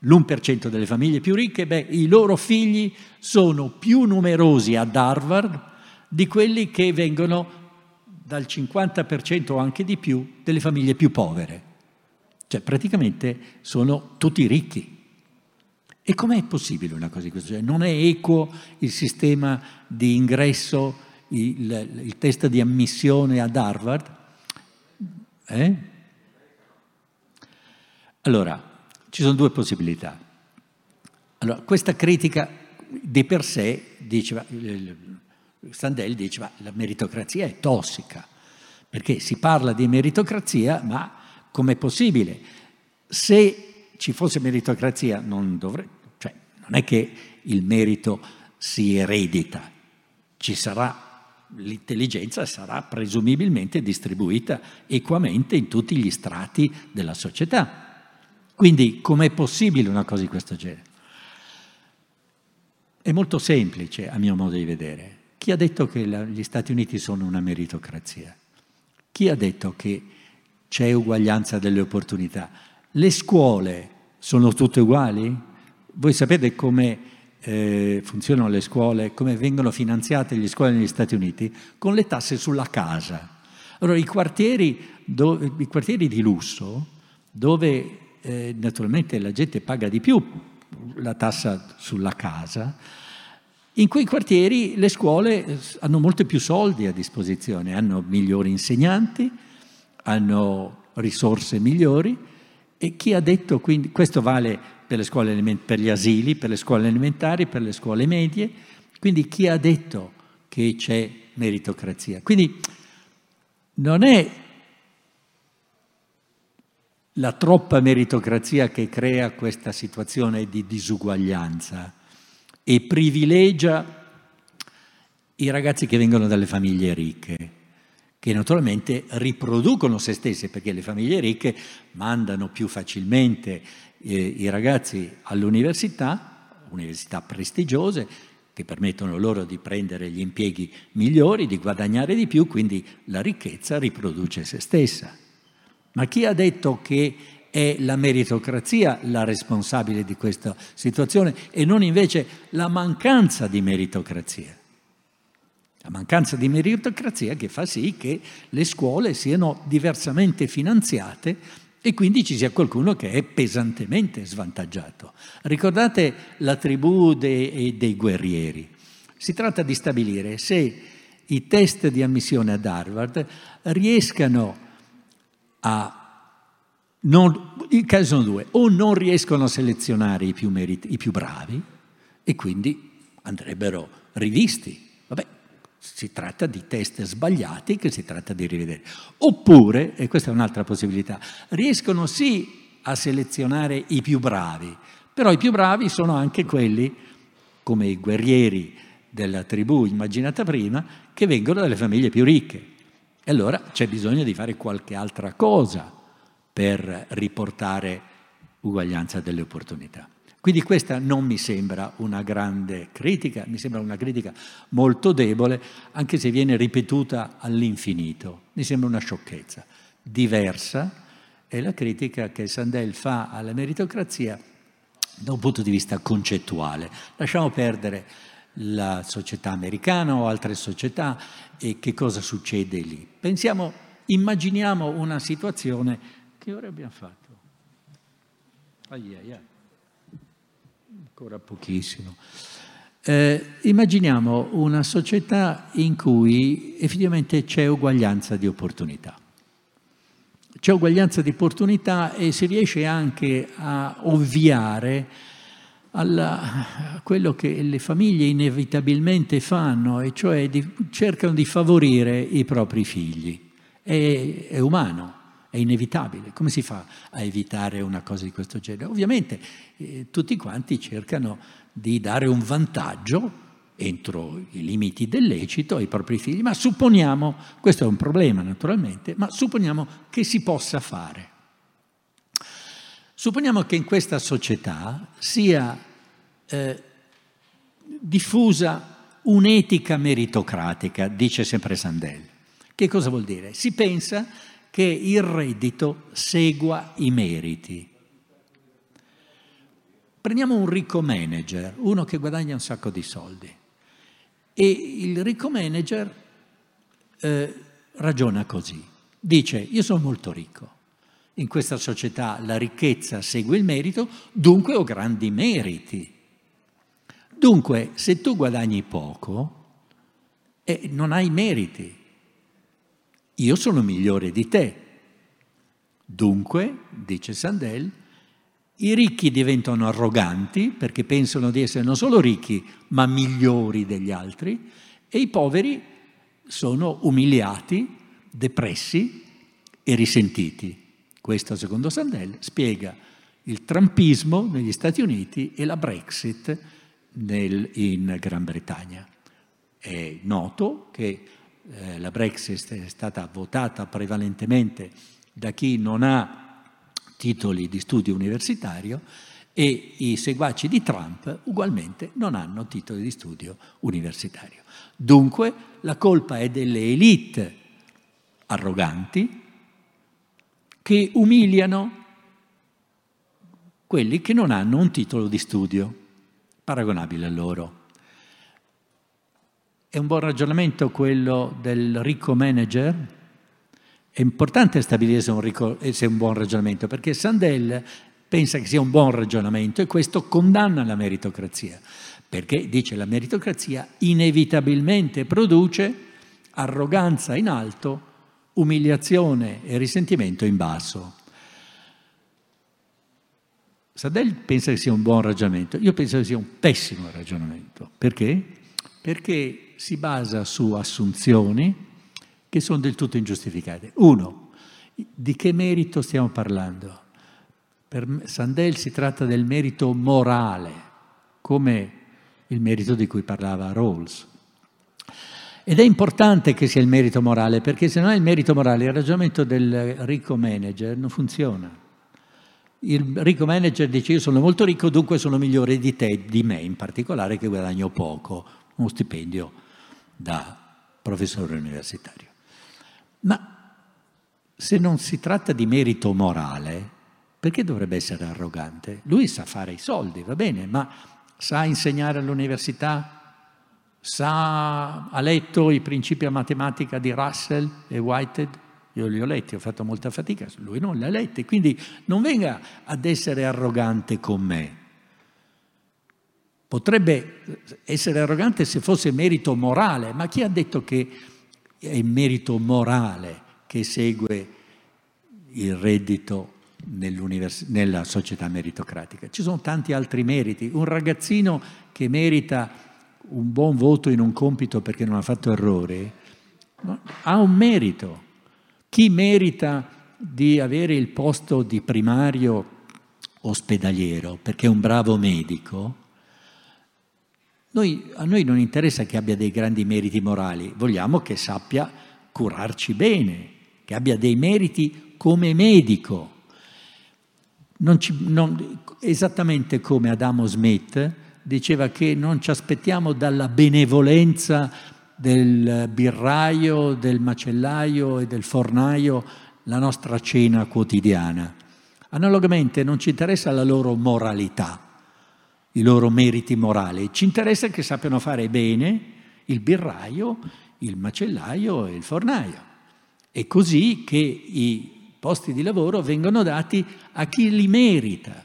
l'1% delle famiglie più ricche, beh, i loro figli sono più numerosi ad Harvard di quelli che vengono dal 50% o anche di più delle famiglie più povere. Cioè praticamente sono tutti ricchi. E com'è possibile una cosa di questo genere? Non è equo il sistema di ingresso, il, il test di ammissione ad Harvard? Eh? Allora, ci sono due possibilità. Allora, questa critica di per sé, diceva, Sandel diceva, la meritocrazia è tossica, perché si parla di meritocrazia, ma com'è possibile? Se ci fosse meritocrazia non, dovre, cioè, non è che il merito si eredita, ci sarà l'intelligenza sarà presumibilmente distribuita equamente in tutti gli strati della società. Quindi com'è possibile una cosa di questo genere? È molto semplice a mio modo di vedere. Chi ha detto che gli Stati Uniti sono una meritocrazia? Chi ha detto che c'è uguaglianza delle opportunità? Le scuole sono tutte uguali? Voi sapete come eh, funzionano le scuole, come vengono finanziate le scuole negli Stati Uniti? Con le tasse sulla casa. Allora i quartieri, do, i quartieri di lusso, dove eh, naturalmente la gente paga di più la tassa sulla casa, in quei quartieri le scuole eh, hanno molto più soldi a disposizione, hanno migliori insegnanti, hanno risorse migliori e chi ha detto quindi, questo vale per, le scuole, per gli asili, per le scuole elementari, per le scuole medie, quindi chi ha detto che c'è meritocrazia? Quindi non è la troppa meritocrazia che crea questa situazione di disuguaglianza e privilegia i ragazzi che vengono dalle famiglie ricche, che naturalmente riproducono se stesse, perché le famiglie ricche mandano più facilmente eh, i ragazzi all'università, università prestigiose, che permettono loro di prendere gli impieghi migliori, di guadagnare di più, quindi la ricchezza riproduce se stessa. Ma chi ha detto che è la meritocrazia la responsabile di questa situazione e non invece la mancanza di meritocrazia? La mancanza di meritocrazia che fa sì che le scuole siano diversamente finanziate e quindi ci sia qualcuno che è pesantemente svantaggiato. Ricordate la tribù dei, dei guerrieri. Si tratta di stabilire se i test di ammissione ad Harvard riescano. Non, I casi sono due, o non riescono a selezionare i più, meriti, i più bravi e quindi andrebbero rivisti. Vabbè, si tratta di test sbagliati che si tratta di rivedere. Oppure, e questa è un'altra possibilità, riescono sì a selezionare i più bravi, però i più bravi sono anche quelli, come i guerrieri della tribù immaginata prima, che vengono dalle famiglie più ricche. Allora c'è bisogno di fare qualche altra cosa per riportare uguaglianza delle opportunità. Quindi questa non mi sembra una grande critica, mi sembra una critica molto debole, anche se viene ripetuta all'infinito. Mi sembra una sciocchezza. Diversa è la critica che Sandel fa alla meritocrazia da un punto di vista concettuale. Lasciamo perdere la società americana o altre società e che cosa succede lì. Pensiamo, immaginiamo una situazione, che ora abbiamo fatto? Ai, ai, ai ancora pochissimo. Eh, immaginiamo una società in cui effettivamente c'è uguaglianza di opportunità. C'è uguaglianza di opportunità e si riesce anche a ovviare alla, a quello che le famiglie inevitabilmente fanno, e cioè di, cercano di favorire i propri figli. È, è umano, è inevitabile. Come si fa a evitare una cosa di questo genere? Ovviamente eh, tutti quanti cercano di dare un vantaggio entro i limiti del lecito ai propri figli, ma supponiamo, questo è un problema naturalmente, ma supponiamo che si possa fare. Supponiamo che in questa società sia eh, diffusa un'etica meritocratica, dice sempre Sandel. Che cosa vuol dire? Si pensa che il reddito segua i meriti. Prendiamo un ricco manager, uno che guadagna un sacco di soldi, e il ricco manager eh, ragiona così. Dice, io sono molto ricco, in questa società la ricchezza segue il merito, dunque ho grandi meriti. Dunque, se tu guadagni poco, eh, non hai meriti, io sono migliore di te. Dunque, dice Sandel, i ricchi diventano arroganti perché pensano di essere non solo ricchi, ma migliori degli altri, e i poveri sono umiliati, depressi e risentiti. Questo, secondo Sandel, spiega il trumpismo negli Stati Uniti e la Brexit nel, in Gran Bretagna. È noto che eh, la Brexit è stata votata prevalentemente da chi non ha titoli di studio universitario e i seguaci di Trump ugualmente non hanno titoli di studio universitario. Dunque la colpa è delle elite arroganti che umiliano quelli che non hanno un titolo di studio paragonabile a loro. È un buon ragionamento quello del ricco manager? È importante stabilire se è un, ricco, se è un buon ragionamento, perché Sandel pensa che sia un buon ragionamento e questo condanna la meritocrazia, perché dice la meritocrazia inevitabilmente produce arroganza in alto, umiliazione e risentimento in basso. Sandel pensa che sia un buon ragionamento, io penso che sia un pessimo ragionamento. Perché? Perché si basa su assunzioni che sono del tutto ingiustificate. Uno, di che merito stiamo parlando? Per Sandel si tratta del merito morale, come il merito di cui parlava Rawls. Ed è importante che sia il merito morale, perché se non è il merito morale, il ragionamento del ricco manager non funziona. Il ricco manager dice io sono molto ricco, dunque sono migliore di te, di me in particolare, che guadagno poco, uno stipendio da professore universitario. Ma se non si tratta di merito morale, perché dovrebbe essere arrogante? Lui sa fare i soldi, va bene, ma sa insegnare all'università? Sa, ha letto i principi a matematica di Russell e Whitehead? io li ho letti, ho fatto molta fatica, lui non li ha letti, quindi non venga ad essere arrogante con me. Potrebbe essere arrogante se fosse merito morale, ma chi ha detto che è merito morale che segue il reddito nella società meritocratica? Ci sono tanti altri meriti. Un ragazzino che merita un buon voto in un compito perché non ha fatto errori ha un merito chi merita di avere il posto di primario ospedaliero perché è un bravo medico, noi, a noi non interessa che abbia dei grandi meriti morali, vogliamo che sappia curarci bene, che abbia dei meriti come medico. Non ci, non, esattamente come Adamo Smith diceva che non ci aspettiamo dalla benevolenza del birraio, del macellaio e del fornaio la nostra cena quotidiana. Analogamente non ci interessa la loro moralità, i loro meriti morali, ci interessa che sappiano fare bene il birraio, il macellaio e il fornaio. È così che i posti di lavoro vengono dati a chi li merita.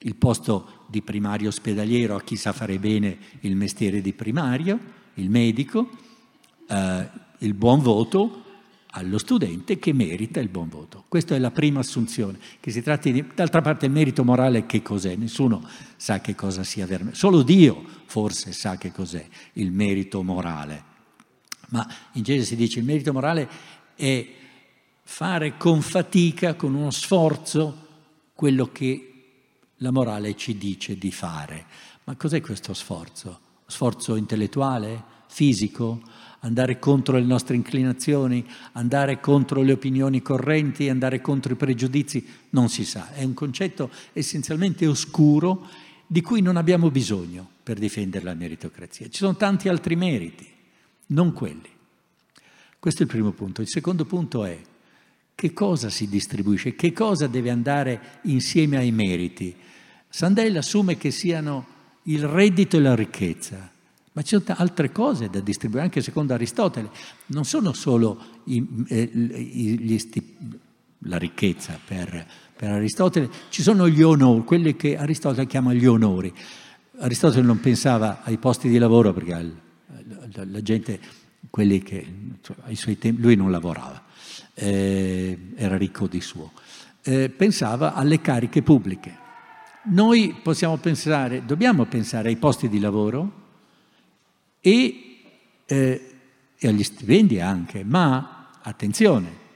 Il posto di primario ospedaliero a chi sa fare bene il mestiere di primario, il medico, eh, il buon voto allo studente che merita il buon voto. Questa è la prima assunzione, di... D'altra parte il merito morale che cos'è? Nessuno sa che cosa sia veramente. Solo Dio forse sa che cos'è il merito morale. Ma in genere si dice il merito morale è fare con fatica, con uno sforzo, quello che la morale ci dice di fare. Ma cos'è questo sforzo? Sforzo intellettuale, fisico, andare contro le nostre inclinazioni, andare contro le opinioni correnti, andare contro i pregiudizi, non si sa. È un concetto essenzialmente oscuro di cui non abbiamo bisogno per difendere la meritocrazia. Ci sono tanti altri meriti, non quelli. Questo è il primo punto. Il secondo punto è che cosa si distribuisce, che cosa deve andare insieme ai meriti. Sandel assume che siano il reddito e la ricchezza, ma ci sono altre cose da distribuire, anche secondo Aristotele. Non sono solo i, eh, stip- la ricchezza per, per, Aristotele, ci sono gli onori, quelli che Aristotele chiama gli onori. Aristotele non pensava ai posti di lavoro perché la, la gente, quelli che cioè, ai suoi tempi, lui non lavorava, eh, era ricco di suo, eh, pensava alle cariche pubbliche noi possiamo pensare, dobbiamo pensare ai posti di lavoro e, eh, e agli stipendi anche, ma attenzione,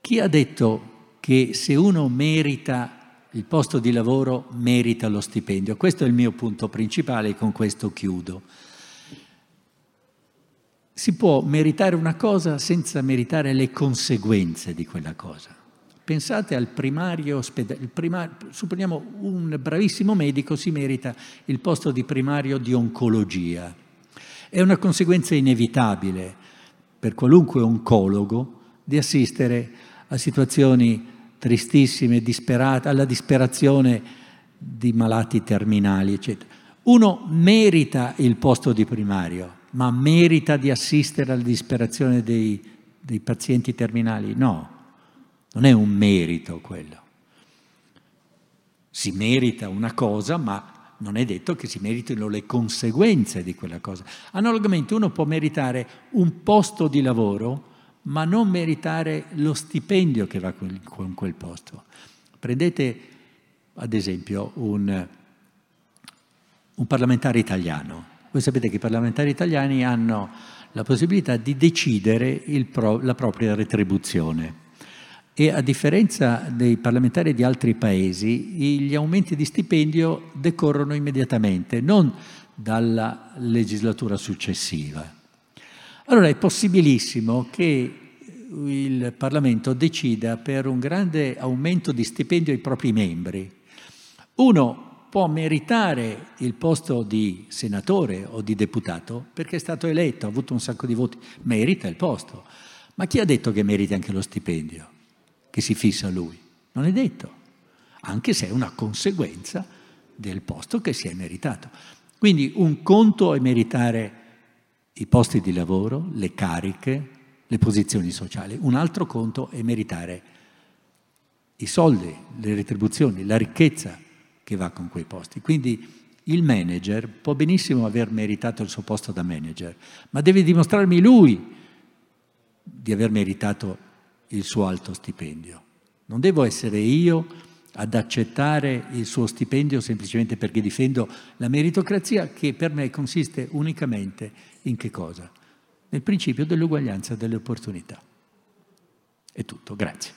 chi ha detto che se uno merita il posto di lavoro merita lo stipendio? Questo è il mio punto principale e con questo chiudo. Si può meritare una cosa senza meritare le conseguenze di quella cosa. Pensate al primario ospedale, primario, supponiamo un bravissimo medico si merita il posto di primario di oncologia. È una conseguenza inevitabile per qualunque oncologo di assistere a situazioni tristissime, disperate, alla disperazione di malati terminali, eccetera. Uno merita il posto di primario, ma merita di assistere alla disperazione dei, dei pazienti terminali? No. Non è un merito quello. Si merita una cosa, ma non è detto che si meritino le conseguenze di quella cosa. Analogamente uno può meritare un posto di lavoro, ma non meritare lo stipendio che va con quel posto. Prendete ad esempio un, un parlamentare italiano. Voi sapete che i parlamentari italiani hanno la possibilità di decidere pro, la propria retribuzione e a differenza dei parlamentari di altri paesi, gli aumenti di stipendio decorrono immediatamente, non dalla legislatura successiva. Allora è possibilissimo che il Parlamento decida per un grande aumento di stipendio ai propri membri. Uno può meritare il posto di senatore o di deputato perché è stato eletto, ha avuto un sacco di voti, merita il posto. Ma chi ha detto che meriti anche lo stipendio? che si fissa lui. Non è detto, anche se è una conseguenza del posto che si è meritato. Quindi un conto è meritare i posti di lavoro, le cariche, le posizioni sociali. Un altro conto è meritare i soldi, le retribuzioni, la ricchezza che va con quei posti. Quindi il manager può benissimo aver meritato il suo posto da manager, ma deve dimostrarmi lui di aver meritato il suo alto stipendio. Non devo essere io ad accettare il suo stipendio semplicemente perché difendo la meritocrazia che per me consiste unicamente in che cosa? Nel principio dell'uguaglianza delle opportunità. È tutto, grazie.